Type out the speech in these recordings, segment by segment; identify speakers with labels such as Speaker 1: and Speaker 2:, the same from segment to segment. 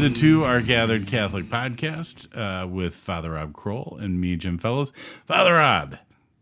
Speaker 1: The Two Are Gathered Catholic podcast uh, with Father Rob Kroll and me, Jim Fellows. Father Rob,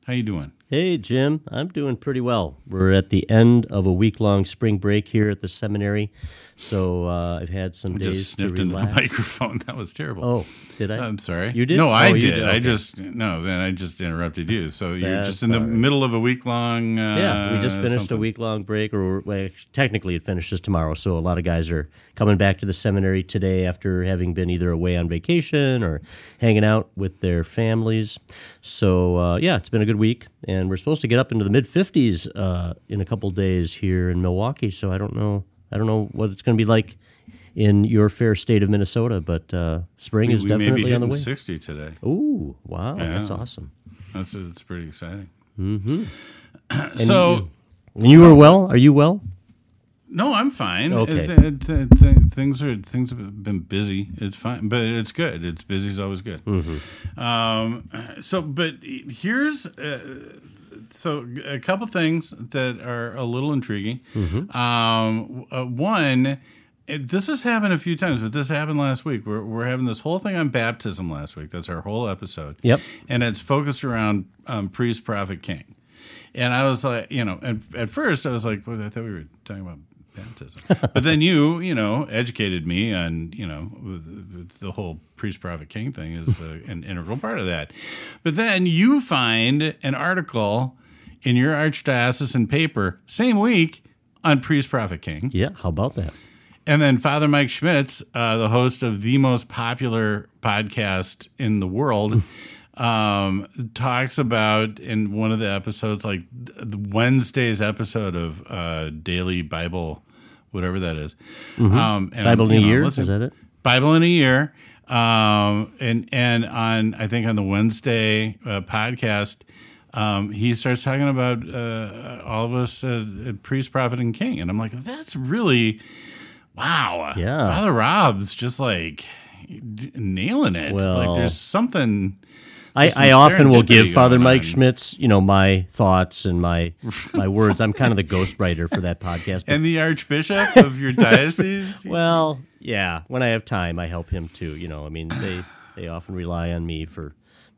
Speaker 1: how you doing?
Speaker 2: Hey, Jim. I'm doing pretty well. We're at the end of a week long spring break here at the seminary. So uh, I've had some
Speaker 1: I
Speaker 2: days
Speaker 1: just sniffed
Speaker 2: to
Speaker 1: into the microphone. That was terrible.
Speaker 2: Oh, did I?
Speaker 1: I'm sorry.
Speaker 2: You did?
Speaker 1: No, I
Speaker 2: Oh,
Speaker 1: did.
Speaker 2: did,
Speaker 1: I just no. Then I just interrupted you. So you're
Speaker 2: That's
Speaker 1: just in the
Speaker 2: right.
Speaker 1: middle of a week long. Uh,
Speaker 2: yeah, we just finished
Speaker 1: something.
Speaker 2: a week long break, or well, technically it finishes tomorrow. So a lot of guys are coming back to the seminary today after having been either away on vacation or hanging out with their families. So uh, yeah, it's been a good week, and we're supposed to get up into the mid 50s uh, in a couple days here in Milwaukee. So I don't know, I don't know what it's going to be like in your fair state of Minnesota, but uh, spring
Speaker 1: We,
Speaker 2: is
Speaker 1: we
Speaker 2: definitely on the way.
Speaker 1: sixty today.
Speaker 2: Ooh, wow, that's awesome.
Speaker 1: That's it's pretty exciting.
Speaker 2: And
Speaker 1: So.
Speaker 2: And you were well? Are you well?
Speaker 1: No, I'm fine.
Speaker 2: Okay.
Speaker 1: Th- th- th- things are things have been busy. It's fine, but it's good. It's busy is always good. Um, so, but here's uh, so a couple things that are a little intriguing. Um, uh, one. It, this has happened a few times, but this happened last week. We're, we're having this whole thing on baptism last week. That's our whole episode.
Speaker 2: Yep.
Speaker 1: And it's focused around um, priest, prophet, king. And I was like, you know, and at first I was like, well, I thought we were talking about baptism. but then you, you know, educated me on, you know, the whole priest, prophet, king thing is uh, an integral part of that. But then you find an article in your archdiocesan paper, same week, on priest, prophet, king.
Speaker 2: Yeah, how about that?
Speaker 1: And then Father Mike Schmitz, uh, the host of the most popular podcast in the world, um, talks about in one of the episodes, like the Wednesday's episode of uh, Daily Bible, whatever that is. Um, and
Speaker 2: Mm-hmm. Bible
Speaker 1: I'm,
Speaker 2: in a
Speaker 1: know,
Speaker 2: year?
Speaker 1: listening-
Speaker 2: Is that it?
Speaker 1: Bible in a year. Um, and and on I think on the Wednesday uh, podcast, um, he starts talking about uh, all of us as uh, priest, prophet, and king, and I'm like, that's really wow.
Speaker 2: Yeah.
Speaker 1: Father Rob's just like nailing it. like there's something.
Speaker 2: I, I often will give Father Mike
Speaker 1: on.
Speaker 2: Schmitz, you know, my thoughts and my my words. I'm kind of the ghostwriter for that podcast.
Speaker 1: And the Archbishop of your diocese.
Speaker 2: well, yeah, when I have time, I help him too. You know, I mean, they they often rely on me for,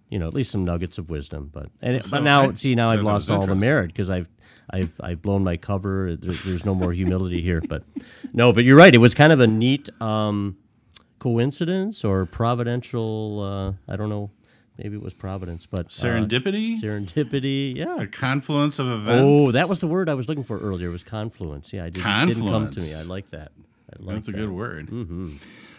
Speaker 2: you know, at least some nuggets of wisdom. But and
Speaker 1: So
Speaker 2: but now,
Speaker 1: I
Speaker 2: see, now I've lost all the merit because I've. I've, I've blown my cover. There, there's no more humility here, but no. But you're right. It was kind of a neat um, coincidence or providential. Uh, I don't know. Maybe it was providence, but uh,
Speaker 1: Serendipity,
Speaker 2: serendipity. Yeah.
Speaker 1: a confluence of events.
Speaker 2: Oh, that was the word I was looking for earlier. Was confluence. Yeah, I didn't, didn't come to me. I like that. I like
Speaker 1: That's a good word.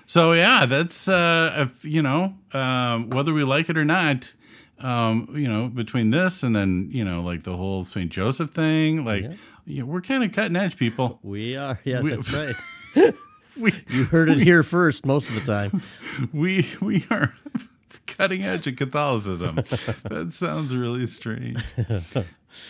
Speaker 1: So yeah, that's uh, if you know um, whether we like it or not. Um, you know, between this and then you know, like the whole Saint Joseph thing, like yeah, we're kind of cutting edge people.
Speaker 2: We are. Yeah,
Speaker 1: We-
Speaker 2: that's right.
Speaker 1: We
Speaker 2: You heard it here first most of the time.
Speaker 1: we we are cutting edge of Catholicism. that sounds really strange.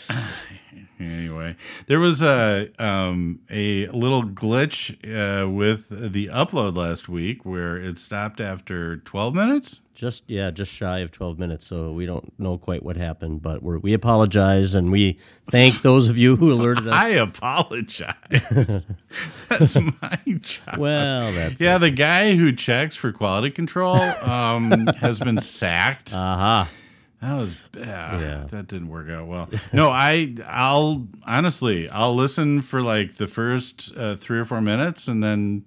Speaker 1: anyway, there was a um, a little glitch uh, with the upload last week where it stopped after twelve minutes.
Speaker 2: Just yeah, just shy of twelve minutes. So we don't know quite what happened, but we're, we apologize and we thank those of you who alerted us.
Speaker 1: I apologize. That's my job.
Speaker 2: well, that's
Speaker 1: yeah, the guy who checks for quality control um, has been sacked.
Speaker 2: aha.
Speaker 1: That was uh,
Speaker 2: Yeah.
Speaker 1: that didn't work out well. No, I I'll honestly I'll listen for like the first uh, three or four minutes and then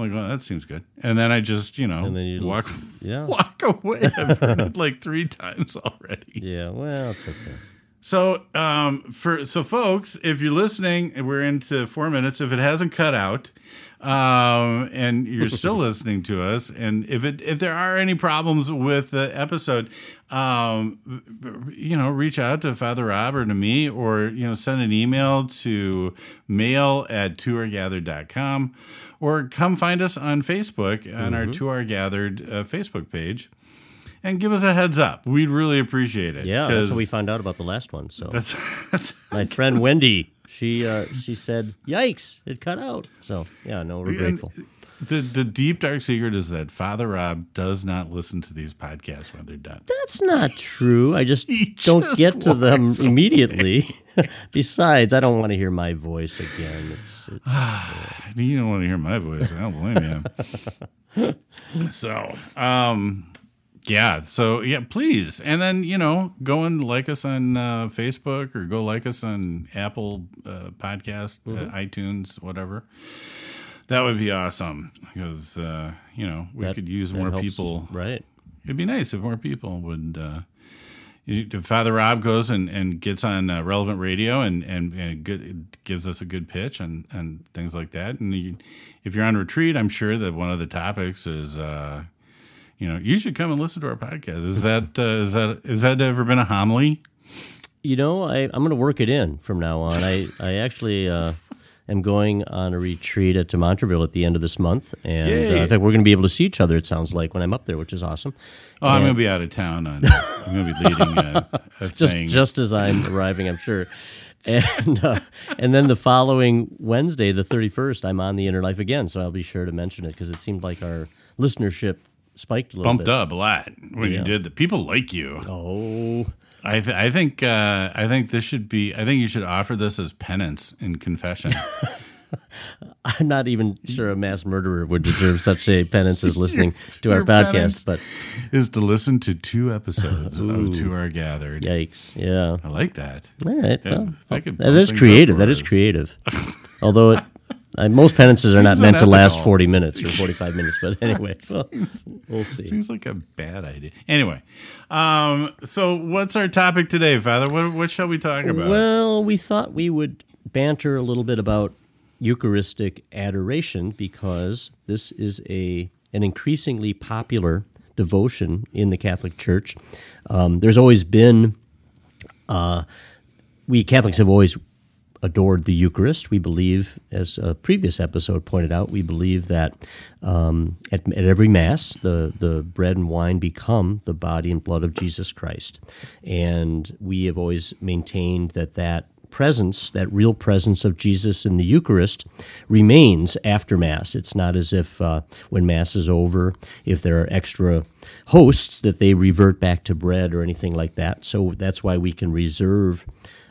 Speaker 1: I'm like, well, that seems good. And then I just you know
Speaker 2: And then you-
Speaker 1: walk
Speaker 2: Yeah.
Speaker 1: walk away. I've heard it like three times already.
Speaker 2: Yeah. Well, it's okay.
Speaker 1: So um for so folks, if you're listening, we're into four minutes. If it hasn't cut out, um, and you're still listening to us, and if it if there are any problems with the episode, um, you know, reach out to Father Rob or to me, or you know, send an email to mail at 2rgathered.com or come find us on Facebook on our Two Are Gathered uh, Facebook page. And give us a heads up. We'd really appreciate it.
Speaker 2: Yeah, that's how we found out about the last one. So
Speaker 1: That's, that's
Speaker 2: my friend Wendy, she uh, she said, "Yikes, it cut out." So yeah, no, we're
Speaker 1: And-
Speaker 2: grateful.
Speaker 1: The the deep dark secret is that Father Rob does not listen to these podcasts when they're done.
Speaker 2: That's not true. I just don't
Speaker 1: just
Speaker 2: get to them
Speaker 1: away.
Speaker 2: immediately. Besides, I don't want to hear my voice again. It's, it's
Speaker 1: You don't want to hear my voice. I don't blame you. so, um, yeah. So, yeah, please. And then, you know, go and like us on uh, Facebook or go like us on Apple uh, Podcast, uh, iTunes, whatever. That would be awesome because, uh, you know, we
Speaker 2: that-
Speaker 1: could use more
Speaker 2: helps,
Speaker 1: people.
Speaker 2: right?
Speaker 1: It'd be nice if more people would. Uh, if Father Rob goes and, and gets on uh, relevant radio and and, and good, gives us a good pitch and, and things like that. And you, if you're on retreat, I'm sure that one of the topics is, uh, you know, you should come and listen to our podcast. Is that uh, is that is that ever been a homily?
Speaker 2: You know, I, I'm going to work it in from now on. I, I actually uh, am going on a retreat at Montreville at the end of this month. And uh, in fact, we're going to be able to see each other, it sounds like, when I'm up there, which is awesome.
Speaker 1: Oh, I'm going to be out of town. On, I'm going to be leading a, a
Speaker 2: Just,
Speaker 1: thing.
Speaker 2: just as I'm arriving, I'm sure. And uh, and then the following Wednesday, the 31st, I'm on the Inner Life again. So I'll be sure to mention it because it seemed like our listenership spiked a little
Speaker 1: bumped
Speaker 2: bit.
Speaker 1: up a lot when you did that. People like you.
Speaker 2: Oh,
Speaker 1: I, th- I think uh, I think this should be. I think you should offer this as penance in confession.
Speaker 2: I'm not even sure a mass murderer would deserve such a penance as listening to our podcast, but
Speaker 1: is to listen to two episodes of Two Are Gathered.
Speaker 2: yikes. Yeah.
Speaker 1: I like that.
Speaker 2: All right.
Speaker 1: That-
Speaker 2: Well,
Speaker 1: that
Speaker 2: that is creative. That is creative. Although it, uh, most penances are not
Speaker 1: Seems
Speaker 2: meant to last 40 minutes or 45 minutes. But anyway, well, we'll see.
Speaker 1: Seems like a bad idea. Anyway, um, so what's our topic today, Father? What, what shall we talk about?
Speaker 2: Well, we thought we would banter a little bit about Eucharistic adoration because this is a an increasingly popular devotion in the Catholic Church. Um, there's always been uh, we Catholics have always adored the Eucharist. We believe, as a previous episode pointed out, we believe that um, at, at every Mass, the, the bread and wine become the body and blood of Jesus Christ. And we have always maintained that that presence, that real presence of Jesus in the Eucharist, remains after Mass. It's not as if uh, when Mass is over, if there are extra hosts, that they revert back to bread or anything like that. So that's why we can reserve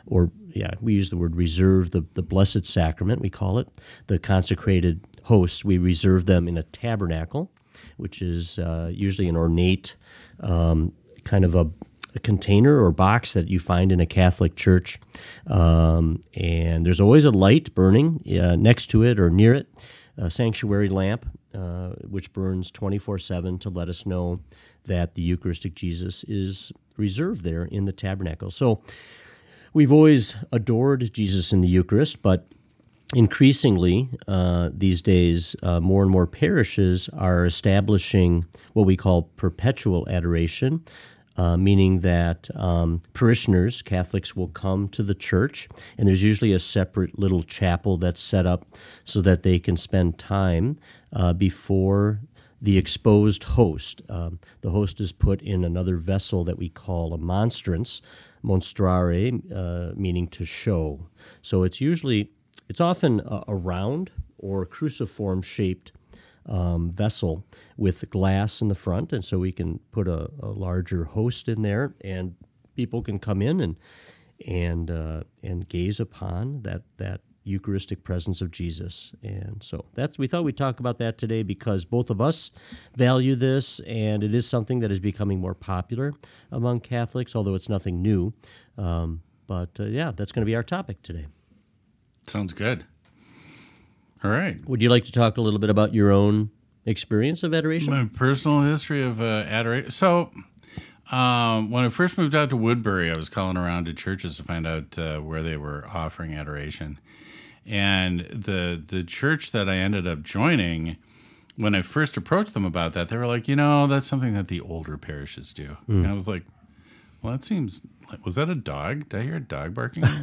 Speaker 2: or yeah, we use the word reserve the, the blessed sacrament, we call it, the consecrated hosts. We reserve them in a tabernacle, which is uh, usually an ornate um, kind of a, a container or box that you find in a Catholic church. Um, and there's always a light burning uh, next to it or near it, a sanctuary lamp, uh, which burns 24 7 to let us know that the Eucharistic Jesus is reserved there in the tabernacle. So we've always adored Jesus in the Eucharist, but increasingly uh, these days, uh, more and more parishes are establishing what we call perpetual adoration. Uh, meaning that um, parishioners, Catholics, will come to the church, and there's usually a separate little chapel that's set up so that they can spend time uh, before the exposed host. Um, the host is put in another vessel that we call a monstrance, monstrare, uh, meaning to show. So it's usually, it's often a, a round or cruciform shaped um, vessel with glass in the front, and so we can put a, a larger host in there, and people can come in and and uh, and gaze upon that that Eucharistic presence of Jesus. And so that's we thought we'd talk about that today because both of us value this, and it is something that is becoming more popular among Catholics, although it's nothing new. Um, but uh, yeah, that's going to be our topic today.
Speaker 1: Sounds good. All right.
Speaker 2: Would you like to talk a little bit about your own experience of adoration?
Speaker 1: My personal history of uh, adoration. So, um, when I first moved out to Woodbury, I was calling around to churches to find out uh, where they were offering adoration. And the the church that I ended up joining, when I first approached them about that, they were like, you know, that's something that the older parishes do. And I was like, well, that seems like was that a dog? Did I hear a dog barking?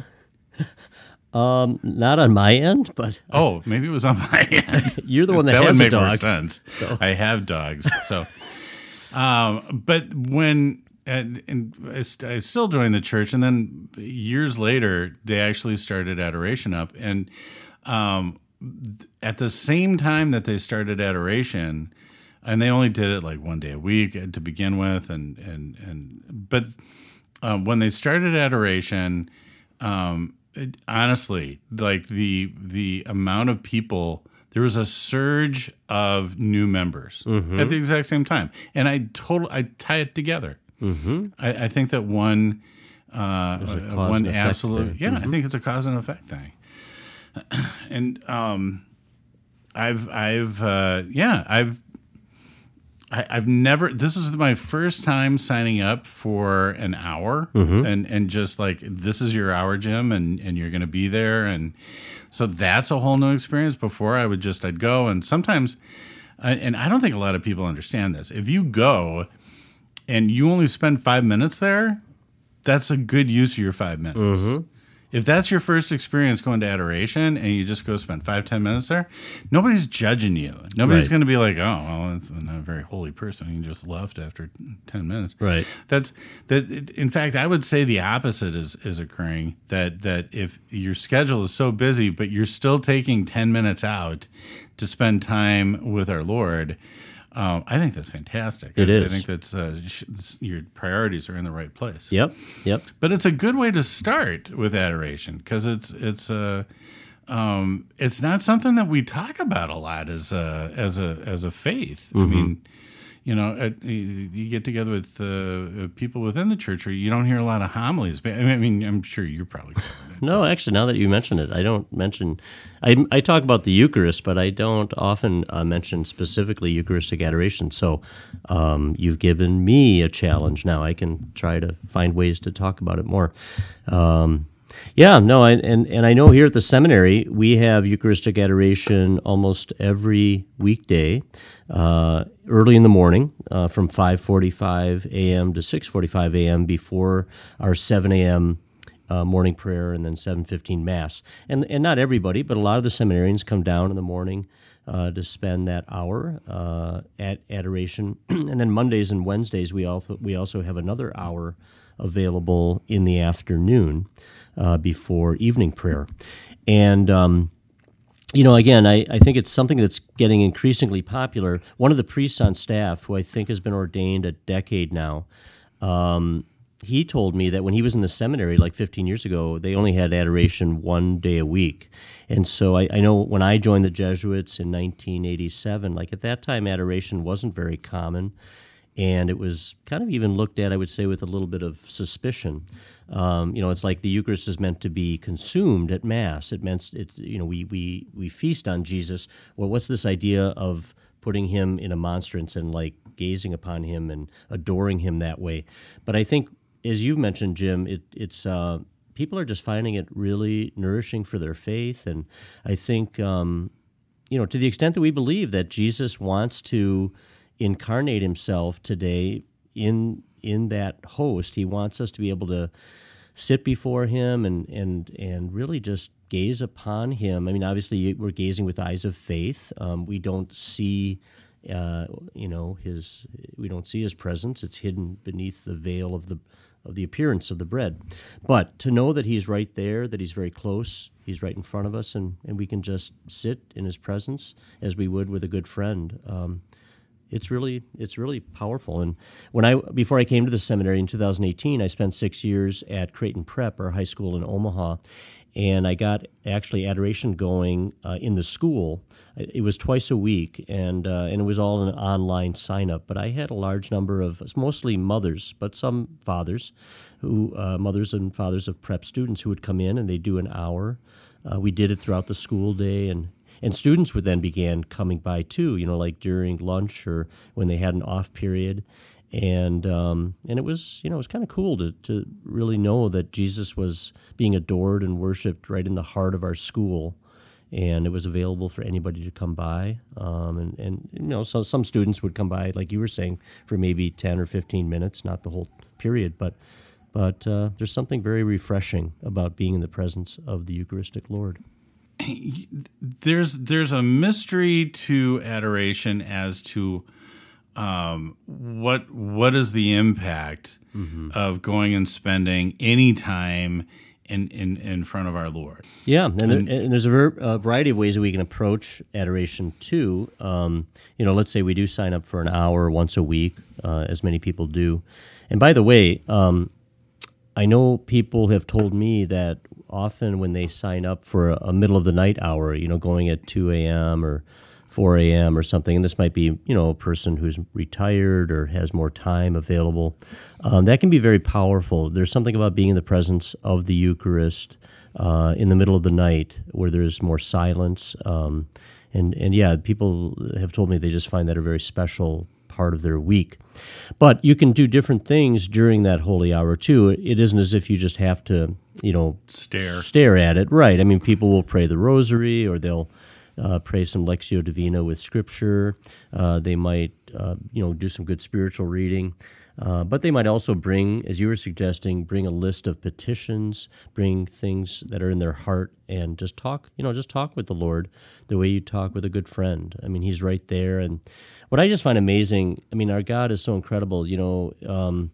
Speaker 2: Um, not on my end, but
Speaker 1: oh, maybe it was on my end.
Speaker 2: you're the one that,
Speaker 1: that
Speaker 2: has
Speaker 1: would
Speaker 2: a
Speaker 1: make more
Speaker 2: dog.
Speaker 1: sense. I have dogs, so. um, but when and, and I, st- I still joined the church, and then years later, they actually started adoration up, and um, at the same time that they started adoration, and they only did it like one day a week to begin with, and and and but um, when they started adoration, um, it, honestly, like the the amount of people, there was a surge of new members at the exact same time, and I total I tie it together. Mm-hmm. I, I think that one. Uh,
Speaker 2: cause
Speaker 1: one absolute, yeah, I think it's a cause and effect thing and um, I've I've uh, yeah I've I, I've never. This is my first time signing up for an hour, and and just like this is your hour, Jim, and and you're going to be there, and so that's a whole new experience. Before I would just I'd go, and sometimes, and I don't think a lot of people understand this. If you go, and you only spend five minutes there, that's a good use of your five minutes. Mm-hmm. If that's your first experience going to adoration and you just go spend five, ten minutes there, nobody's judging you. Nobody's
Speaker 2: Right.
Speaker 1: going to be like, oh, well, it's not a very holy person. You just left after 10 minutes.
Speaker 2: Right.
Speaker 1: That's that. In fact, I would say the opposite is, is occurring that, that if your schedule is so busy, but you're still taking 10 minutes out to spend time with our Lord, um, I think that's fantastic.
Speaker 2: It
Speaker 1: I, I think that's uh, your priorities are in the right place.
Speaker 2: Yep. Yep.
Speaker 1: But it's a good way to start with adoration because it's it's a um, it's not something that we talk about a lot as a as a as a faith. I mean, you know, at, you get together with uh, people within the church, or you don't hear a lot of homilies. But I mean, I mean, I'm sure you're probably.
Speaker 2: No, actually, now that you mention it, I don't mention. I, I talk about the Eucharist, but I don't often uh, mention specifically Eucharistic adoration. So um, you've given me a challenge. Now I can try to find ways to talk about it more. Um, yeah, no, I, and and I know here at the seminary we have Eucharistic adoration almost every weekday, uh, early in the morning, uh, from five forty-five a.m. to six forty-five a.m. before our seven a.m uh, morning prayer and then 7.15 mass and, and not everybody but a lot of the seminarians come down in the morning uh, to spend that hour uh, at adoration and then mondays and wednesdays we also, we also have another hour available in the afternoon uh, before evening prayer and um, you know, again, I, I think it's something that's getting increasingly popular. One of the priests on staff, who I think has been ordained a decade now, um, he told me that when he was in the seminary like 15 years ago, they only had adoration one day a week. And so I, I know when I joined the Jesuits in 1987, like at that time, adoration wasn't very common. And it was kind of even looked at, I would say, with a little bit of suspicion. Um, you know, it's like the Eucharist is meant to be consumed at Mass. It meant, it's, you know, we, we, we feast on Jesus. Well, what's this idea of putting him in a monstrance and like gazing upon him and adoring him that way? But I think as you've mentioned, Jim, it, it's uh, people are just finding it really nourishing for their faith, and I think um, you know to the extent that we believe that Jesus wants to incarnate Himself today in in that host, He wants us to be able to sit before Him and and and really just gaze upon Him. I mean, obviously, we're gazing with eyes of faith. Um, we don't see uh, you know his we don't see his presence it's hidden beneath the veil of the of the appearance of the bread but to know that he's right there that he's very close he's right in front of us and, and we can just sit in his presence as we would with a good friend um, it's really it's really powerful. And when i before i came to the seminary in 2018 i spent six years at creighton prep our high school in omaha and i got actually adoration going uh, in the school. It was twice a week and uh, and it was all an online sign up but i had a large number of mostly mothers but some fathers who uh, mothers and fathers of prep students who would come in and they do an hour. Uh, we did it throughout the school day and and students would then began coming by too you know like during lunch or when they had an off period and um, and it was you know it was kind of cool to to really know that Jesus was being adored and worshipped right in the heart of our school, and it was available for anybody to come by. Um, and and you know so some students would come by like you were saying for maybe ten or fifteen minutes, not the whole period, but but uh, there's something very refreshing about being in the presence of the Eucharistic Lord.
Speaker 1: there's there's a mystery to adoration as to um, what what is the impact of going and spending any time in in, in front of our Lord.
Speaker 2: Yeah, and, there, and there's a ver- a variety of ways that we can approach adoration too. Um, you know, let's say we do sign up for an hour once a week, uh, as many people do. And by the way, um, I know people have told me that often when they sign up for a, a middle of the night hour, you know, going at 2 a.m. or 4 a.m. or something, and this might be, you know, a person who's retired or has more time available, um, that can be very powerful. There's something about being in the presence of the Eucharist uh, in the middle of the night where there's more silence. Um, and, and yeah, people have told me they just find that a very special part of their week. But you can do different things during that holy hour too. It isn't as if you just have to, you know,
Speaker 1: Stare.
Speaker 2: stare at it. Right. I mean, people will pray the rosary or they'll uh, pray some Lectio Divina with scripture. Uh, they might, uh, you know, do some good spiritual reading. Uh, but they might also bring, as you were suggesting, bring a list of petitions, bring things that are in their heart, and just talk, you know, just talk with the Lord the way you talk with a good friend. I mean, He's right there. And what I just find amazing, I mean, our God is so incredible, you know. Um,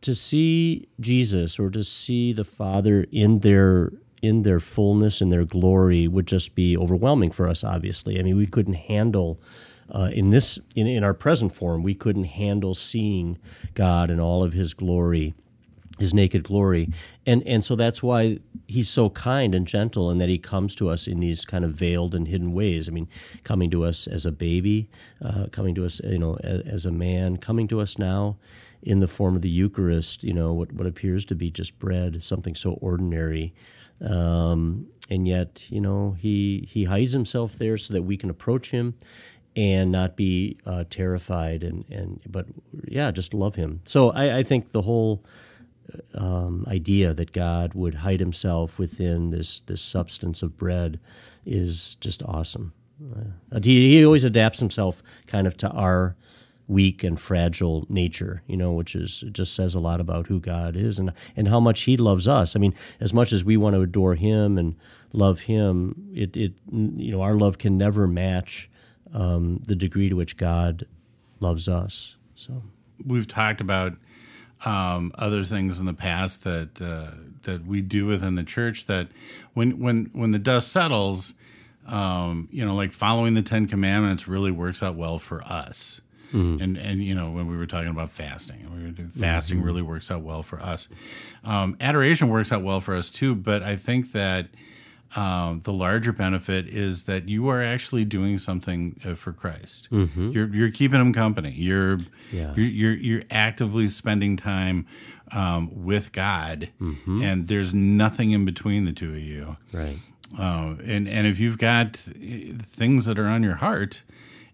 Speaker 2: to see Jesus or to see the Father in their in their fullness and their glory would just be overwhelming for us. Obviously, I mean, we couldn't handle uh, in this in, in our present form, we couldn't handle seeing God in all of His glory. His naked glory, and and so that's why he's so kind and gentle, and that he comes to us in these kind of veiled and hidden ways. I mean, coming to us as a baby, uh, coming to us, you know, as, as a man, coming to us now in the form of the Eucharist, you know, what, what appears to be just bread, something so ordinary. Um, and yet, you know, he, he hides himself there so that we can approach him and not be uh, terrified and, and, but yeah, just love him. So I, I think the whole um, idea that God would hide himself within this, this substance of bread is just awesome. Uh, he, he always adapts himself kind of to our weak and fragile nature, you know, which is just says a lot about who God is and and how much He loves us. I mean, as much as we want to adore Him and love Him, it it you know our love can never match um, the degree to which God loves us. So
Speaker 1: We've talked about um, other things in the past that uh, that we do within the church. That when when when the dust settles, um, you know, like following the Ten Commandments really works out well for us. And and you know when we were talking about fasting, we were doing, fasting really works out well for us. Um, adoration works out well for us too, but I think that um, the larger benefit is that you are actually doing something uh, for Christ. You're you're keeping him company. You're
Speaker 2: Yeah.
Speaker 1: you're, you're you're actively spending time um, with God, and there's nothing in between the two of you.
Speaker 2: right,
Speaker 1: Uh, and and if you've got uh, things that are on your heart,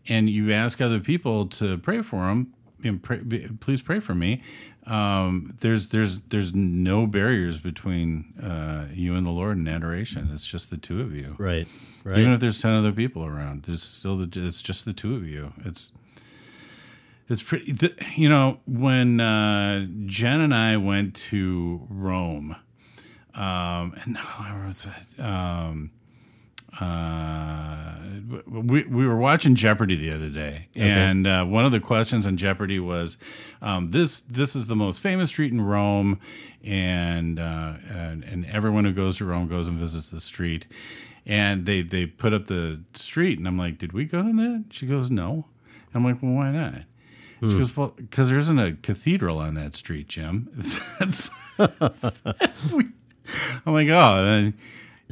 Speaker 1: and you ask other people to pray for them, you know, pray, please pray for me. Um, there's there's there's no barriers between uh, you and the Lord in adoration. It's just the two of you.
Speaker 2: right, right.
Speaker 1: Even if there's ten other people around, there's still the, it's just the two of you. It's it's pretty. The, you know, when uh, Jen and I went to Rome, um, and where was it? Um, uh, we we were watching Jeopardy the other day, and uh, one of the questions on Jeopardy was, um, "This this is the most famous street in Rome, and, uh, and and everyone who goes to Rome goes and visits the street." And they they put up the street, and I'm like, "Did we go to that?" She goes, "No." I'm like, "Well, why not?" She goes, "Well, because there isn't a cathedral on that street, Jim." That's I'm like, oh,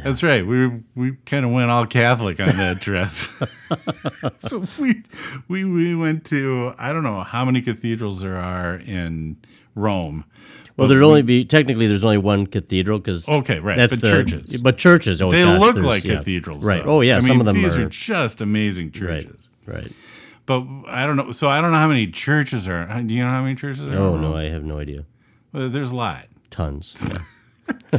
Speaker 1: that's right. We we kind of went all Catholic on that trip. so we we we went to I don't know how many cathedrals there are in Rome.
Speaker 2: well, there'd only be technically there's only one cathedral because
Speaker 1: Okay, right,
Speaker 2: That's
Speaker 1: but
Speaker 2: the,
Speaker 1: churches.
Speaker 2: but churches. Oh,
Speaker 1: They
Speaker 2: gosh,
Speaker 1: look like
Speaker 2: yeah.
Speaker 1: cathedrals,
Speaker 2: right?
Speaker 1: though.
Speaker 2: Oh yeah,
Speaker 1: I
Speaker 2: some
Speaker 1: mean,
Speaker 2: of them
Speaker 1: these
Speaker 2: are,
Speaker 1: are just amazing churches.
Speaker 2: right.
Speaker 1: But I don't know. So I don't know how many churches are. Do you know how many churches oh, are?
Speaker 2: Oh no, I have no idea.
Speaker 1: Well, there's a lot.
Speaker 2: Tons. Yeah.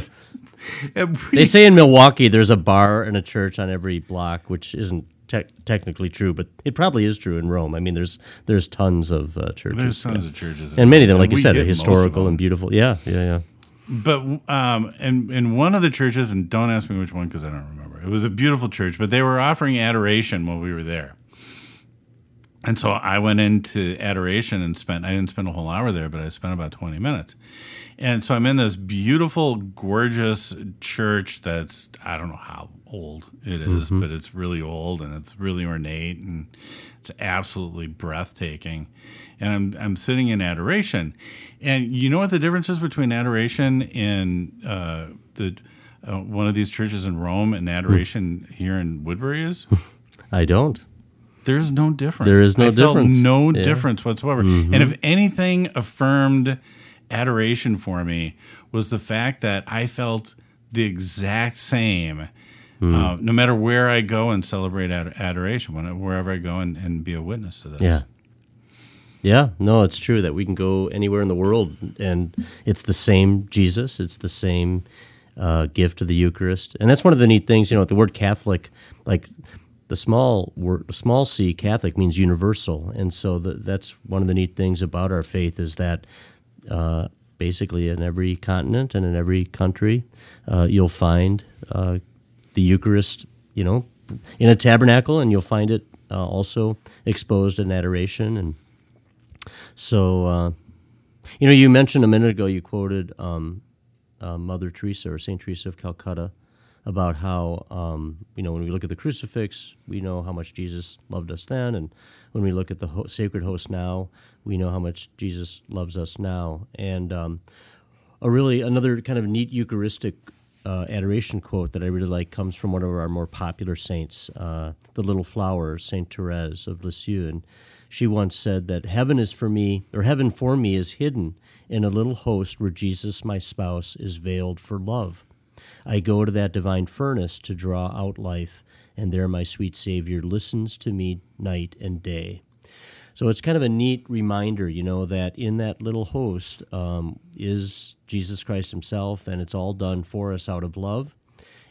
Speaker 1: And we-
Speaker 2: They say in Milwaukee there's a bar and a church on every block, which isn't te- technically true, but it probably is true in Rome. I mean, there's there's tons of uh, churches,
Speaker 1: there's tons
Speaker 2: yeah.
Speaker 1: of churches,
Speaker 2: and many of them, like you said, are
Speaker 1: hit most of
Speaker 2: historical and beautiful. Yeah, yeah, yeah.
Speaker 1: But um, in in one of the churches, and don't ask me which one because I don't remember. It was a beautiful church, but they were offering adoration while we were there. And so I went into adoration and spent, I didn't spend a whole hour there, but I spent about 20 minutes. And so I'm in this beautiful, gorgeous church that's, I don't know how old it is,
Speaker 2: Mm-hmm.
Speaker 1: but it's really old and it's really ornate and it's absolutely breathtaking. And I'm, I'm sitting in adoration. And you know what the difference is between adoration in uh, the uh, one of these churches in Rome and adoration here in Woodbury is?
Speaker 2: I don't.
Speaker 1: There's no difference.
Speaker 2: There is no
Speaker 1: I felt
Speaker 2: difference.
Speaker 1: no
Speaker 2: Yeah. Mm-hmm.
Speaker 1: difference whatsoever. And if anything affirmed adoration for me was the fact that I felt the exact same.
Speaker 2: Mm.
Speaker 1: Uh, no matter where I go and celebrate ad- adoration, when, wherever I go and, and be a witness to this.
Speaker 2: Yeah. Yeah, no, it's true that we can go anywhere in the world and it's the same Jesus. It's the same uh, gift of the Eucharist. And that's one of the neat things, you know, the word Catholic, like the small word, small c, Catholic means universal. And so the, that's one of the neat things about our faith is that uh, basically in every continent and in every country, uh, you'll find uh, the Eucharist, you know, in a tabernacle, and you'll find it uh, also exposed in adoration. And so, uh, you know, you mentioned a minute ago, you quoted um, uh, Mother Teresa or Saint Teresa of Calcutta about how, um, you know, when we look at the crucifix, we know how much Jesus loved us then. And when we look at the ho- sacred host now, we know how much Jesus loves us now. And um, a really another kind of neat Eucharistic uh, adoration quote that I really like comes from one of our more popular saints, uh, the Little Flower, Saint Therese of Lisieux, and she once said that heaven is for me, or heaven for me is hidden in a little host where Jesus, my spouse, is veiled for love. I go to that divine furnace to draw out life, and there my sweet Savior listens to me night and day. So it's kind of a neat reminder, you know, that in that little host um, is Jesus Christ Himself, and it's all done for us out of love,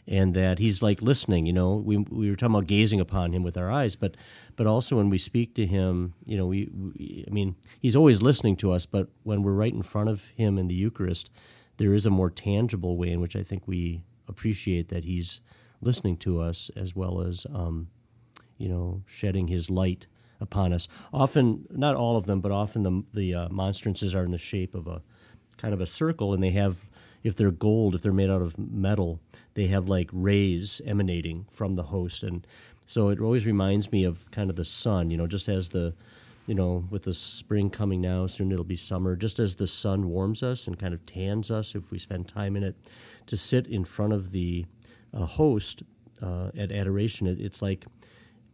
Speaker 2: and that He's like listening. You know, we we were talking about gazing upon Him with our eyes, but but also when we speak to Him, you know, we, we I mean, He's always listening to us, but when we're right in front of Him in the Eucharist, there is a more tangible way in which I think we appreciate that He's listening to us as well as, um, you know, shedding His light upon us. Often, not all of them, but often the the uh, monstrances are in the shape of a kind of a circle, and they have, if they're gold, if they're made out of metal, they have like rays emanating from the host, and so it always reminds me of kind of the sun. You know, just as the you know, with the spring coming now, soon it'll be summer. Just as the sun warms us and kind of tans us if we spend time in it, to sit in front of the uh, host uh, at adoration, it, it's like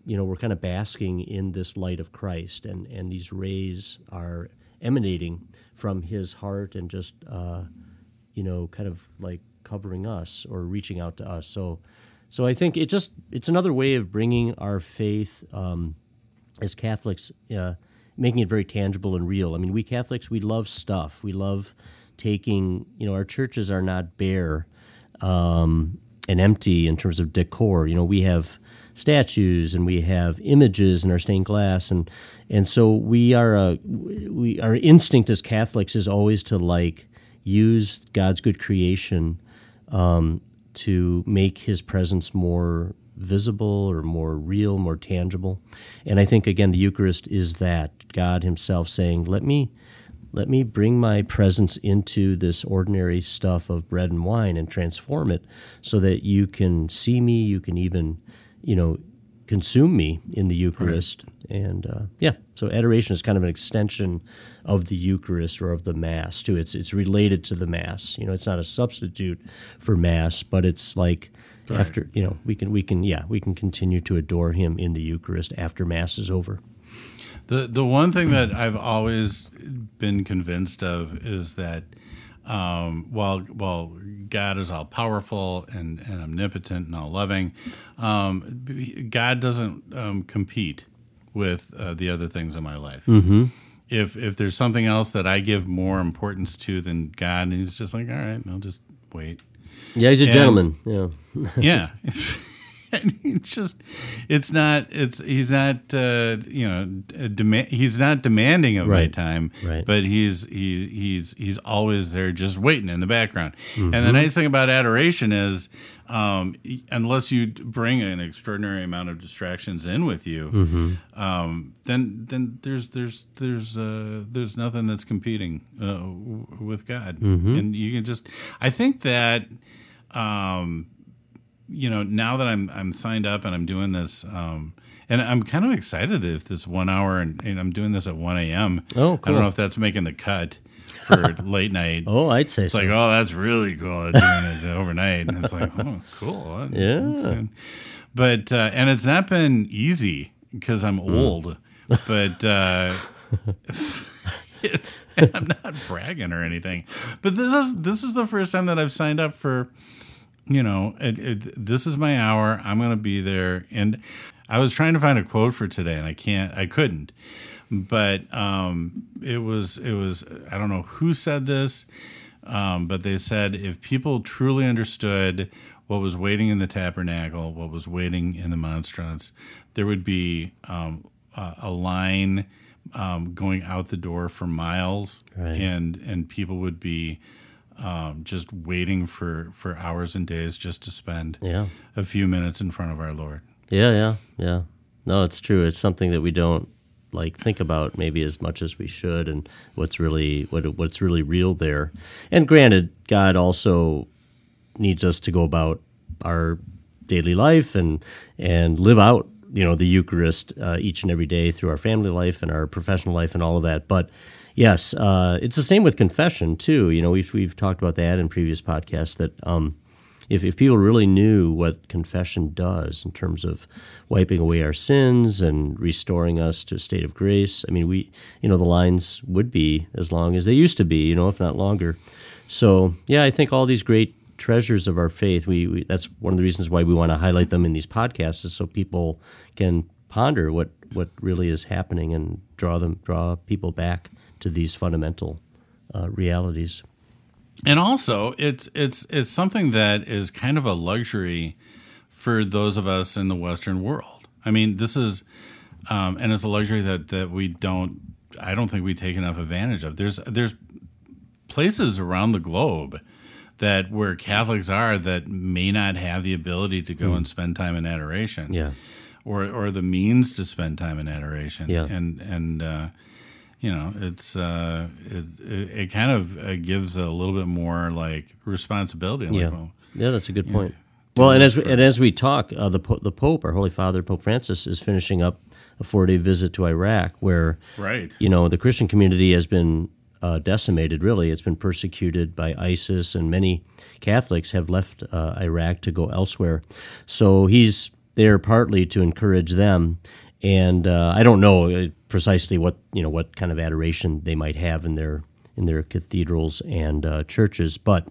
Speaker 2: you know we're kind of basking in this light of Christ, and and these rays are emanating from His heart and just uh, you know kind of like covering us or reaching out to us. So so I think it just it's another way of bringing our faith um, as Catholics, uh, making it very tangible and real. I mean, we Catholics we love stuff. We love taking you know our churches are not bare. Um, and empty in terms of decor. You know, we have statues and we have images in our stained glass, and and so we are a we our instinct as Catholics is always to like use God's good creation um, to make His presence more visible or more real, more tangible. And I think again, the Eucharist is that God Himself saying, "Let me." let me bring my presence into this ordinary stuff of bread and wine and transform it so that you can see me you can even you know consume me in the eucharist and uh, yeah so adoration is kind of an extension of the eucharist or of the mass too it's it's related to the mass you know it's not a substitute for mass but it's like after you know we can we can yeah we can continue to adore him in the eucharist after mass is over
Speaker 1: The the one thing that I've always been convinced of is that um, while while God is all powerful and, and omnipotent and all loving, um, God doesn't um, compete with uh, the other things in my life. Mm-hmm. If if there's something else that I give more importance to than God, and He's just like, all right, I'll just wait.
Speaker 2: Yeah he's a gentleman yeah
Speaker 1: Yeah. and he just it's not it's he's not uh, you know demand he's not demanding of my
Speaker 2: Right.
Speaker 1: time
Speaker 2: Right.
Speaker 1: but he's he, he's he's always there just waiting in the background and
Speaker 2: Mm-hmm.
Speaker 1: the nice thing about adoration is um, unless you bring an extraordinary amount of distractions in with you
Speaker 2: Mm-hmm.
Speaker 1: um, then then there's there's there's uh, there's nothing that's competing uh, w- with God
Speaker 2: Mm-hmm.
Speaker 1: and you can just I think that um, you know, now that I'm I'm signed up and I'm doing this, um, and I'm kind of excited if this one hour and, and I'm doing this at 1 a.m.
Speaker 2: Oh,
Speaker 1: I don't know if that's making the cut for late night.
Speaker 2: Oh, I'd say
Speaker 1: It's
Speaker 2: so.
Speaker 1: like, oh, that's really cool doing it overnight. And it's like, oh, cool.
Speaker 2: Yeah.
Speaker 1: But uh, and it's not been easy because I'm
Speaker 2: Mm.
Speaker 1: old. But uh, it's I'm not bragging or anything. But this is this is the first time that I've signed up for. You know, it, it, this is my hour. I'm going to be there. And I was trying to find a quote for today, and I can't. I couldn't but um, it was it was I don't know who said this, um, but they said if people truly understood what was waiting in the tabernacle, what was waiting in the monstrance, there would be um, a, a line um, going out the door for miles,
Speaker 2: Right.
Speaker 1: and and people would be um, just waiting for for hours and days just to spend
Speaker 2: yeah.
Speaker 1: a few minutes in front of our Lord.
Speaker 2: Yeah, yeah, yeah. No, it's true. It's something that we don't like think about maybe as much as we should, and what's really what what's really real there. And granted, God also needs us to go about our daily life and and live out you know the Eucharist uh, each and every day through our family life and our professional life and all of that. But yes, uh, it's the same with confession too. You know, we've we've talked about that in previous podcasts that. Um, if, if people really knew what confession does in terms of wiping away our sins and restoring us to a state of grace, I mean, we, you know, the lines would be as long as they used to be, you know, if not longer. So, yeah, I think all these great treasures of our faith, we, we that's one of the reasons why we want to highlight them in these podcasts, is so people can ponder what, what really is happening and draw them, draw people back to these fundamental uh, realities.
Speaker 1: And also, it's it's it's something that is kind of a luxury for those of us in the Western world. I mean, this is, um, and it's a luxury that that we don't. I don't think we take enough advantage of. There's there's places around the globe that where Catholics are that may not have the ability to go and spend time in adoration,
Speaker 2: Yeah.
Speaker 1: Or or the means to spend time in adoration,
Speaker 2: Yeah.
Speaker 1: and and. Uh, you know, it's uh, it, it, it kind of uh, gives a little bit more like responsibility. Like,
Speaker 2: Yeah,
Speaker 1: well,
Speaker 2: yeah, that's a good point. Well, and as we, and as we talk, uh, the po- the Pope, our Holy Father, Pope Francis, is finishing up a four day visit to Iraq, where
Speaker 1: right.
Speaker 2: you know the Christian community has been uh, decimated. Really, it's been persecuted by ISIS, and many Catholics have left uh, Iraq to go elsewhere. So he's there partly to encourage them. And uh, I don't know uh, precisely what you know what kind of adoration they might have in their in their cathedrals and uh, churches, but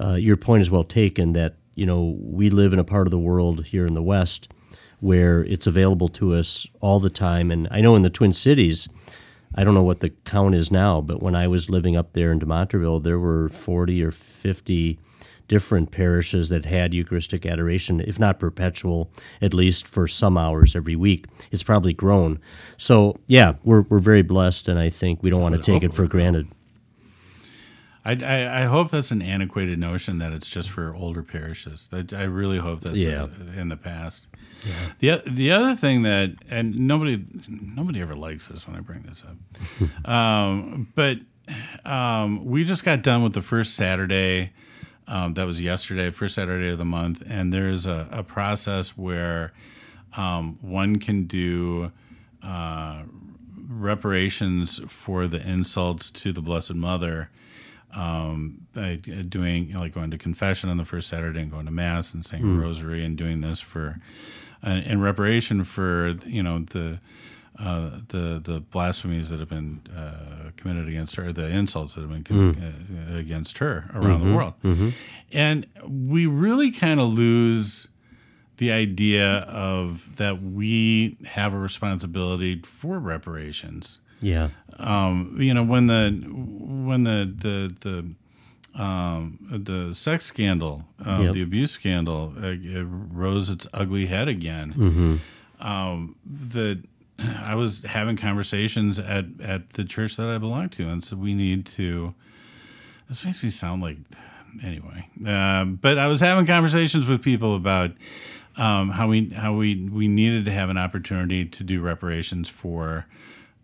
Speaker 2: uh, your point is well taken. That you know we live in a part of the world here in the West where it's available to us all the time, and I know in the Twin Cities. I don't know what the count is now, but when I was living up there in Demontreville, there were 40 or 50 different parishes that had Eucharistic adoration, if not perpetual, at least for some hours every week. It's probably grown. So, yeah, we're, we're very blessed, and I think we don't want to take it for granted.
Speaker 1: I, I, I hope that's an antiquated notion that it's just for older parishes. That I really hope that's
Speaker 2: Yeah.
Speaker 1: uh, in the past. The the other thing that and nobody nobody ever likes this when I bring this up, um, but um, we just got done with the first Saturday. Um, that was yesterday, first Saturday of the month, and there's a, a process where um, one can do uh, reparations for the insults to the Blessed Mother um, by doing you know, like going to confession on the first Saturday and going to mass and saying a rosary and doing this for uh, in reparation for you know the uh, the the blasphemies that have been uh, committed against her, the insults that have been com- uh, against her around the world, and we really kind of lose the idea of that we have a responsibility for reparations
Speaker 2: Yeah.
Speaker 1: um, you know when the when the the the um, the sex scandal, uh,
Speaker 2: Yep.
Speaker 1: the abuse scandal, uh, it rose its ugly head again.
Speaker 2: Mm-hmm.
Speaker 1: Um, the I was having conversations at at the church that I belong to, and so we need to. This makes me sound like anyway, um, but I was having conversations with people about um, how we how we we needed to have an opportunity to do reparations for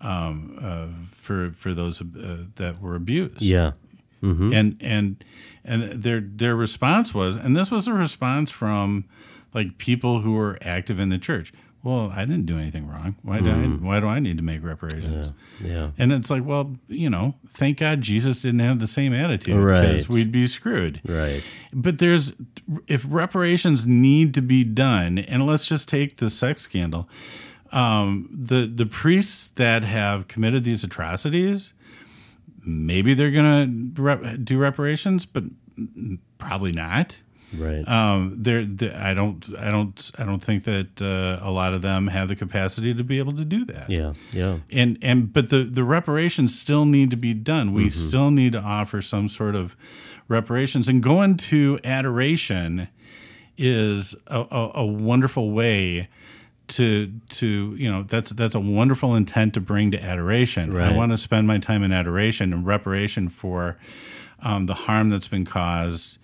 Speaker 1: um, uh, for for those uh, that were abused
Speaker 2: Yeah. Mm-hmm.
Speaker 1: and and and their their response was and this was a response from like people who were active in the church well i didn't do anything wrong why do i why do i need to make reparations
Speaker 2: Yeah.
Speaker 1: and it's like well you know thank god jesus didn't have the same attitude
Speaker 2: Right.
Speaker 1: because we'd be screwed
Speaker 2: Right.
Speaker 1: but there's if reparations need to be done and let's just take the sex scandal um, the the priests that have committed these atrocities maybe they're gonna rep- do reparations but probably not
Speaker 2: Right.
Speaker 1: um, they're, I don't I don't I don't think that uh, a lot of them have the capacity to be able to do that
Speaker 2: yeah. Yeah.
Speaker 1: and and but the the reparations still need to be done we still need to offer some sort of reparations and going to adoration is a, a, a wonderful way to to you know that's that's a wonderful intent to bring to adoration i want to spend my time in adoration and reparation for um, the harm that's been caused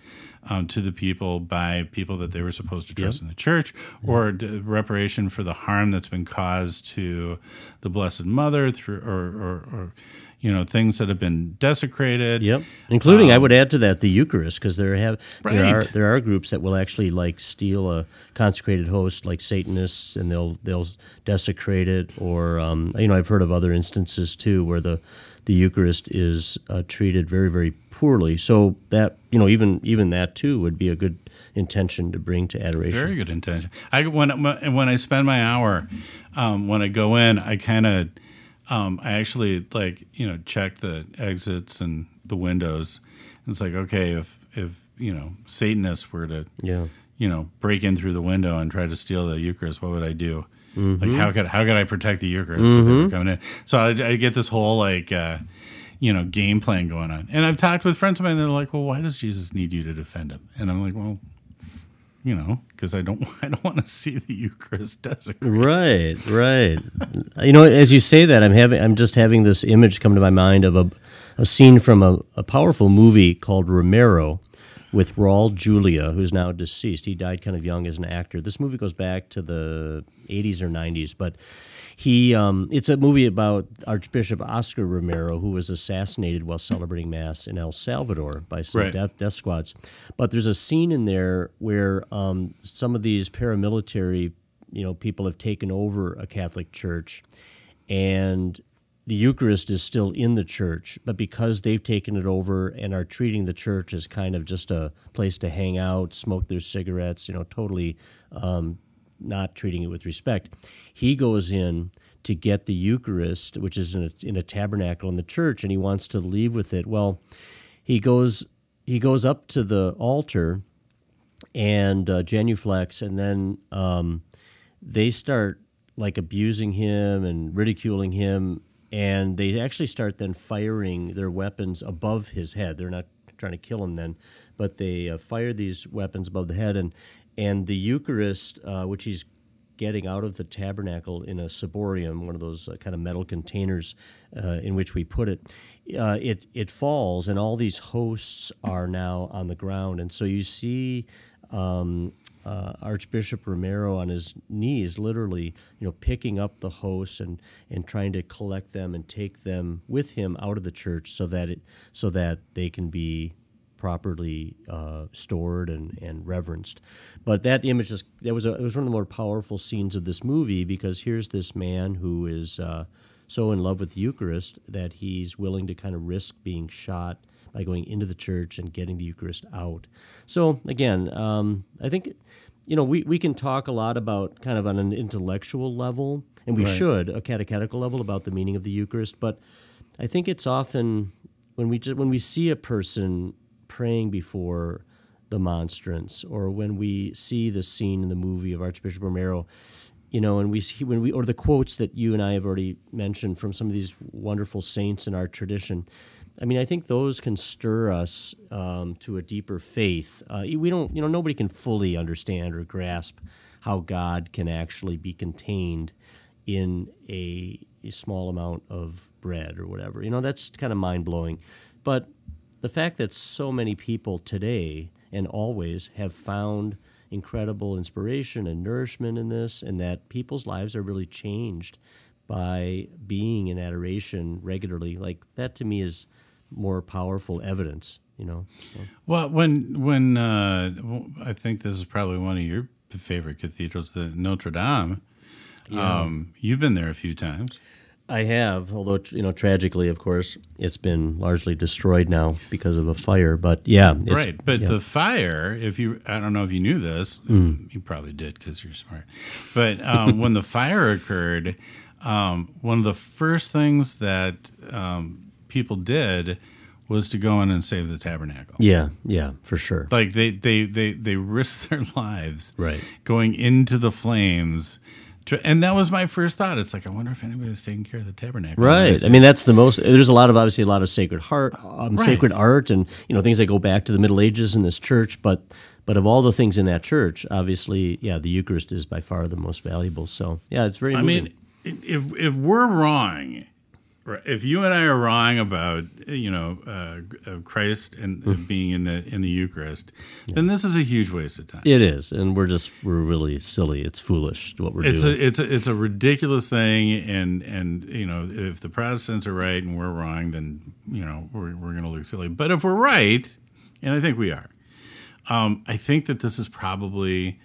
Speaker 1: um, to the people by people that they were supposed to trust in the church, or d- reparation for the harm that's been caused to the Blessed Mother through, or, or, or you know, things that have been desecrated.
Speaker 2: Yep, including I would add to that the Eucharist because there have there are there are groups that will actually like steal a consecrated host like Satanists and they'll they'll desecrate it or um, you know I've heard of other instances too where the the Eucharist is uh, treated very very poorly. So that you know even even that too would be a good intention to bring to adoration.
Speaker 1: Very good intention. I when when I spend my hour, um, when I go in, I kind of, um, I actually like you know check the exits and the windows. It's like okay, if if you know Satanists were to
Speaker 2: yeah.
Speaker 1: you know break in through the window and try to steal the Eucharist, what would I do? Like how could how could I protect the Eucharist if they were coming in? So I, I get this whole like. Uh, you know, game plan going on, and I've talked with friends of mine. They're like, "Well, why does Jesus need you to defend him?" And I'm like, "Well, you know, because I don't I don't want to see the Eucharist desecrated.
Speaker 2: Right, right. you know, as you say that, I'm having, I'm just having this image come to my mind of a, a scene from a, a powerful movie called Romero, with Raul Julia, who's now deceased. He died kind of young as an actor. This movie goes back to the 80s or 90s, but he, um, it's a movie about Archbishop Oscar Romero, who was assassinated while celebrating Mass in El Salvador by some
Speaker 1: Right.
Speaker 2: death death squads. But there's a scene in there where um, some of these paramilitary, you know, people have taken over a Catholic church, and the Eucharist is still in the church, but because they've taken it over and are treating the church as kind of just a place to hang out, smoke their cigarettes, you know, totally um, not treating it with respect, he goes in to get the Eucharist, which is in a, in a tabernacle in the church, and he wants to leave with it. Well, he goes he goes up to the altar and uh, genuflects, and then um, they start like abusing him and ridiculing him, and they actually start then firing their weapons above his head. They're not trying to kill him then, but they uh, fire these weapons above the head, and and the Eucharist, uh, which he's getting out of the tabernacle in a ciborium, one of those uh, kind of metal containers uh, in which we put it, uh, it it falls, and all these hosts are now on the ground, and so you see. Um, uh, Archbishop Romero on his knees, literally, you know, picking up the hosts and, and trying to collect them and take them with him out of the church, so that it so that they can be properly uh, stored and, and reverenced. But that image is that was a, it was one of the more powerful scenes of this movie because here's this man who is uh, so in love with the Eucharist that he's willing to kind of risk being shot by going into the church and getting the Eucharist out. So again, um, I think you know we, we can talk a lot about kind of on an intellectual level, and we
Speaker 1: Right.
Speaker 2: should a catechetical level about the meaning of the Eucharist, but I think it's often when we ju- when we see a person praying before the monstrance, or when we see the scene in the movie of Archbishop Romero, you know, and we see when we or the quotes that you and I have already mentioned from some of these wonderful saints in our tradition, I mean, I think those can stir us um, to a deeper faith. Uh, we don't, you know, nobody can fully understand or grasp how God can actually be contained in a, a small amount of bread or whatever. You know, that's kind of mind blowing. But the fact that so many people today and always have found incredible inspiration and nourishment in this, and that people's lives are really changed by being in adoration regularly, like that to me is more powerful evidence, you know. So.
Speaker 1: Well, when when uh, I think this is probably one of your favorite cathedrals, the Notre Dame. Yeah. Um, you've been there a few times.
Speaker 2: I have, although you know, tragically, of course, it's been largely destroyed now because of a fire. But yeah,
Speaker 1: right. But yeah. the fire, if you, I don't know if you knew this, mm. you probably did because you're smart. But um, when the fire occurred, um, one of the first things that um, people did was to go in and save the tabernacle.
Speaker 2: Yeah, yeah, for sure.
Speaker 1: Like they they they they risked their lives,
Speaker 2: right,
Speaker 1: going into the flames and that was my first thought. It's like I wonder if anybody's taking care of the tabernacle.
Speaker 2: Right. I mean, that's the most. There's a lot of obviously a lot of sacred heart, um, right. sacred art, and you know things that go back to the Middle Ages in this church. But but of all the things in that church, obviously, yeah, the Eucharist is by far the most valuable. So yeah, it's very. I
Speaker 1: moving. mean, if if we're wrong if you and I are wrong about you know uh, Christ and uh, being in the in the Eucharist, yeah. then this is a huge waste of time.
Speaker 2: It is, and we're just we're really silly. It's foolish what we're
Speaker 1: it's
Speaker 2: doing.
Speaker 1: A, it's a, it's a ridiculous thing, and and you know if the Protestants are right and we're wrong, then you know we're we're going to look silly. But if we're right, and I think we are, um, I think that this is probably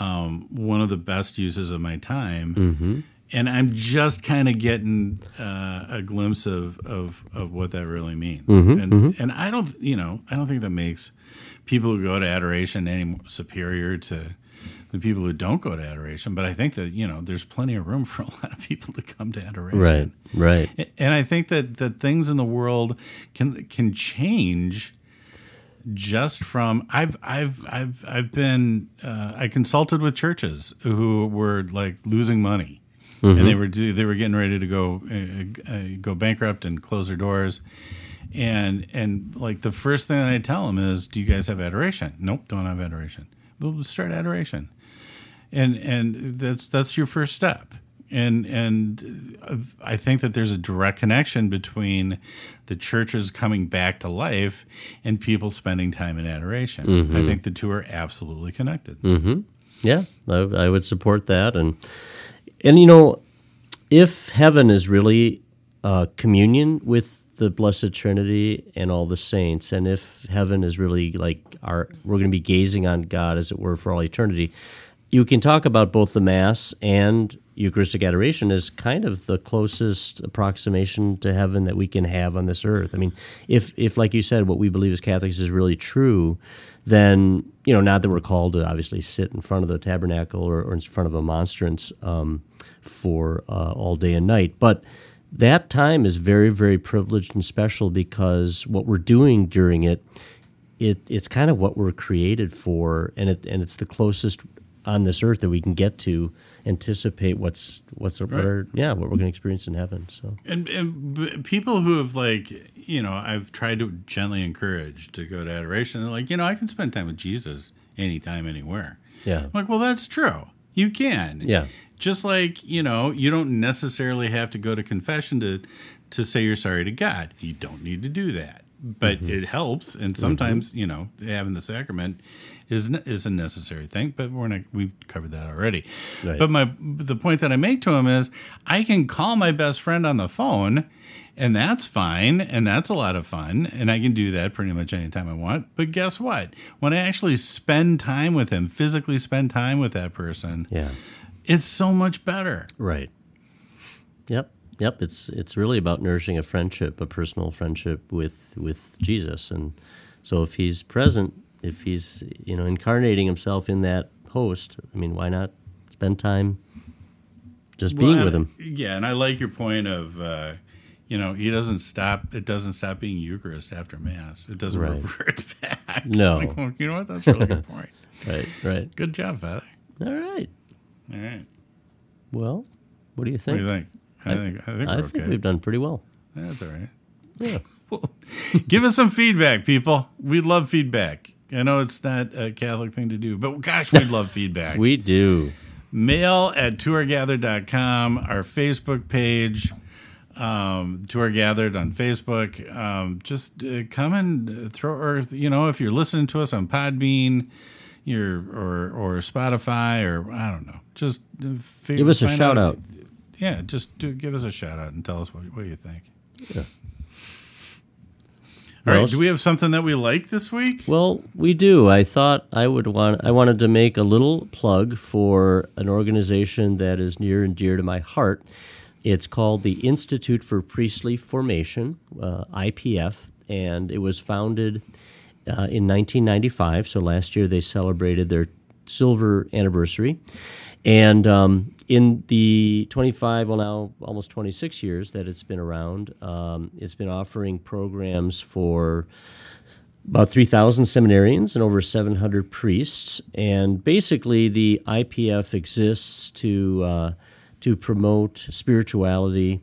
Speaker 1: um, one of the best uses of my time. Mm-hmm and I'm just kind of getting uh, a glimpse of, of, of what that really means. Mm-hmm, and mm-hmm. and I don't, you know, I don't think that makes people who go to adoration any more superior to the people who don't go to adoration. But I think that you know, there's plenty of room for a lot of people to come to adoration.
Speaker 2: Right, right.
Speaker 1: And I think that that things in the world can can change just from I've I've I've I've been uh, I consulted with churches who were like losing money mm-hmm. and they were they were getting ready to go uh, uh, go bankrupt and close their doors. And and like the first thing that I tell them is, "Do you guys have adoration?" Nope, don't have adoration. We'll start adoration, and and that's that's your first step and and I think that there's a direct connection between the churches coming back to life and people spending time in adoration. Mm-hmm. I think the two are absolutely connected.
Speaker 2: Mm-hmm. Yeah, I, I, would support that, and and you know, if heaven is really uh, communion with the Blessed Trinity and all the saints, and if heaven is really like our, we're going to be gazing on God as it were for all eternity. You can talk about both the Mass and Eucharistic adoration as kind of the closest approximation to heaven that we can have on this earth. I mean, if if like you said, what we believe as Catholics is really true, then you know, not that we're called to obviously sit in front of the tabernacle or, or in front of a monstrance um, for uh, all day and night, but that time is very, very privileged and special because what we're doing during it, it it's kind of what we're created for, and it and it's the closest on this earth that we can get to anticipate what's what's right. what yeah what we're going to experience in heaven. So
Speaker 1: and and people who have like you know I've tried to gently encourage to go to adoration. They're like you know I can spend time with Jesus anytime anywhere.
Speaker 2: Yeah,
Speaker 1: I'm like well that's true. You can.
Speaker 2: Yeah.
Speaker 1: Just like you know you don't necessarily have to go to confession to to say you're sorry to God. You don't need to do that but mm-hmm. it helps and sometimes mm-hmm. you know having the sacrament is is a necessary thing, but we're not. We've covered that already. Right. But my the point that I make to him is, I can call my best friend on the phone, and that's fine, and that's a lot of fun, and I can do that pretty much anytime I want. But guess what? When I actually spend time with him, physically spend time with that person,
Speaker 2: yeah,
Speaker 1: it's so much better.
Speaker 2: Right. Yep. Yep, it's it's really about nourishing a friendship, a personal friendship with with Jesus, and so if he's present, if he's you know incarnating himself in that host, I mean, why not spend time just well, being with him?
Speaker 1: Yeah, and I like your point of. Uh, you know, he doesn't stop. It doesn't stop being Eucharist after Mass. It doesn't right. revert back.
Speaker 2: No,
Speaker 1: like, well, you know what? That's a really good point.
Speaker 2: right, right.
Speaker 1: Good job, Father.
Speaker 2: All right.
Speaker 1: All right.
Speaker 2: Well, what do you think?
Speaker 1: What do you think? I, I think I think,
Speaker 2: I think we've done pretty well.
Speaker 1: That's all right.
Speaker 2: Yeah.
Speaker 1: Give us some feedback, people. We love feedback. I know it's not a Catholic thing to do, but gosh, we love feedback.
Speaker 2: We do.
Speaker 1: Mail at 2rgathered.com, our Facebook page, um, Two Are Gathered on Facebook. Um, just uh, come and throw, or, you know, if you're listening to us on Podbean, your or or Spotify or I don't know, just uh, fig-
Speaker 2: Give us a shout out.
Speaker 1: Yeah, just do, give us a shout out and tell us what, what you think.
Speaker 2: Yeah.
Speaker 1: All right,
Speaker 2: Well,
Speaker 1: do we have something that we like this week?
Speaker 2: Well, we do. I thought I would want. I wanted to make a little plug for an organization that is near and dear to my heart. It's called the Institute for Priestly Formation, uh, IPF, and it was founded uh, in 1995. So last year they celebrated their silver anniversary, and um, in the 25, well now almost 26 years that it's been around, um, it's been offering programs for about 3,000 seminarians and over 700 priests. And basically, the IPF exists to, uh, to promote spirituality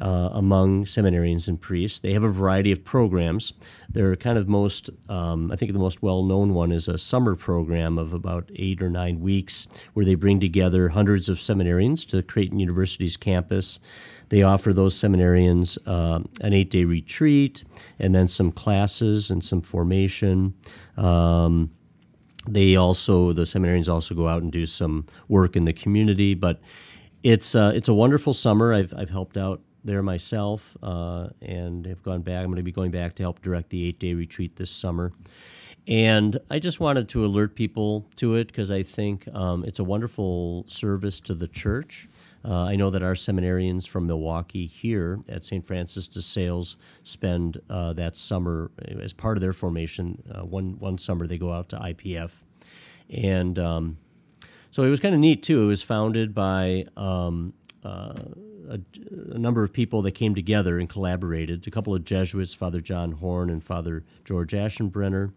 Speaker 2: uh, among seminarians and priests. They have a variety of programs. They're kind of most, um, I think the most well known one is a summer program of about eight or nine weeks where they bring together hundreds of seminarians to Creighton University's campus. They offer those seminarians um, an eight day retreat and then some classes and some formation. Um, they also, the seminarians also go out and do some work in the community. But it's, uh, it's a wonderful summer. I've, I've helped out there myself uh, and have gone back. I'm going to be going back to help direct the eight day retreat this summer. And I just wanted to alert people to it because I think um, it's a wonderful service to the church. Uh, I know that our seminarians from Milwaukee here at St. Francis de Sales spend uh, that summer as part of their formation. Uh, one one summer they go out to IPF, and um, so it was kind of neat too. It was founded by um, uh, a, a number of people that came together and collaborated. A couple of Jesuits, Father John Horn and Father George Aschenbrenner,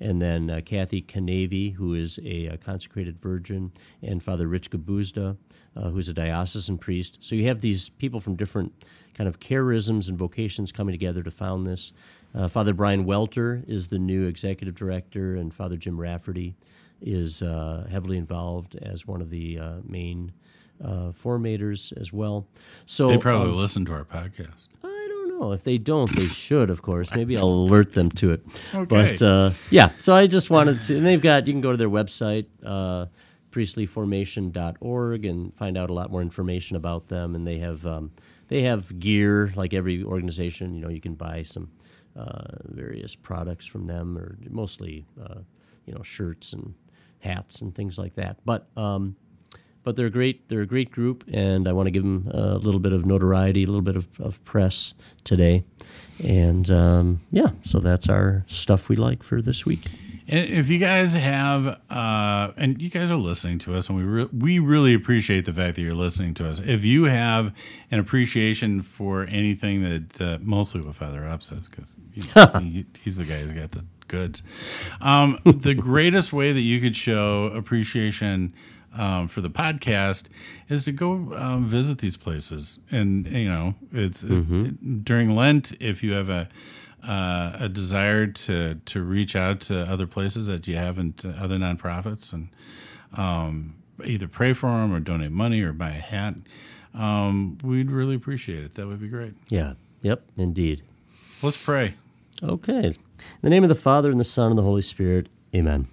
Speaker 2: and then uh, Kathy Kanavy, who is a, a consecrated virgin, and Father Rich Gabuzda, uh, who's a diocesan priest. So you have these people from different kind of charisms and vocations coming together to found this. Uh, Father Brian Welter is the new executive director, and Father Jim Rafferty is uh, heavily involved as one of the uh, main uh, formators as well. So
Speaker 1: They probably
Speaker 2: um,
Speaker 1: listen to our podcast.
Speaker 2: I don't know if they don't. They should, of course. Maybe I'll alert them to it.
Speaker 1: Okay.
Speaker 2: But uh, yeah, so I just wanted to, and they've got. You can go to their website, uh, priestlyformation.org, and find out a lot more information about them. And they have um, they have gear like every organization. You know, you can buy some uh, various products from them, or mostly uh, you know shirts and hats and things like that. But um, but they're great. They're a great group, and I want to give them a little bit of notoriety, a little bit of, of press today, and um, yeah. So that's our stuff we like for this week.
Speaker 1: And if you guys have, uh, and you guys are listening to us, and we re- we really appreciate the fact that you're listening to us. If you have an appreciation for anything that, uh, mostly what Father Up says, because you know, he, he's the guy who's got the goods. Um, the greatest way that you could show appreciation um, for the podcast is to go um, visit these places, and you know, it's it, during Lent if you have a uh, a desire to to reach out to other places that you haven't, uh, other nonprofits, and um, either pray for them or donate money or buy a hat. Um, we'd really appreciate it. That would be great.
Speaker 2: Yeah. Yep. Indeed.
Speaker 1: Let's pray.
Speaker 2: Okay. In the name of the Father and the Son and the Holy Spirit. Amen.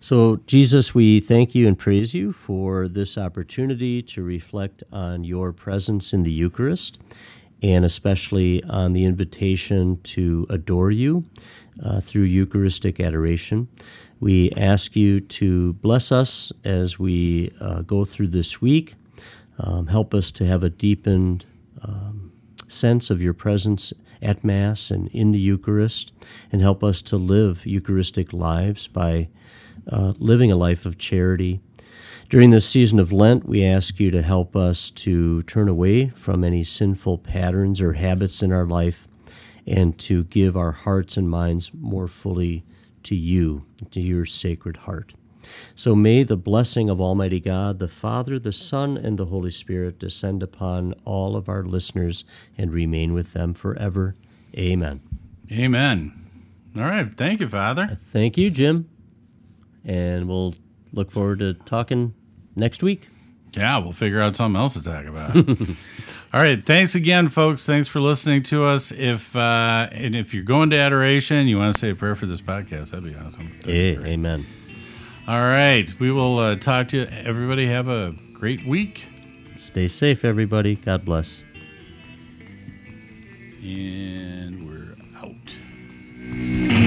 Speaker 2: So, Jesus, we thank you and praise you for this opportunity to reflect on your presence in the Eucharist and especially on the invitation to adore you uh, through Eucharistic adoration. We ask you to bless us as we uh, go through this week. Um, help us to have a deepened um, sense of your presence at Mass and in the Eucharist, and help us to live Eucharistic lives by uh, living a life of charity. During this season of Lent, we ask you to help us to turn away from any sinful patterns or habits in our life and to give our hearts and minds more fully to you, to your sacred heart. So may the blessing of Almighty God, the Father, the Son, and the Holy Spirit descend upon all of our listeners and remain with them forever. Amen.
Speaker 1: Amen. All right. Thank you, Father.
Speaker 2: Thank you, Jim. And we'll look forward to talking next week.
Speaker 1: Yeah, we'll figure out something else to talk about. All right. Thanks again, folks. Thanks for listening to us. If uh, and if you're going to adoration, you want to say a prayer for this podcast, that'd be awesome. That'd be
Speaker 2: amen.
Speaker 1: All right. We will uh, talk to you. Everybody have a great week.
Speaker 2: Stay safe, everybody. God bless.
Speaker 1: And we're out.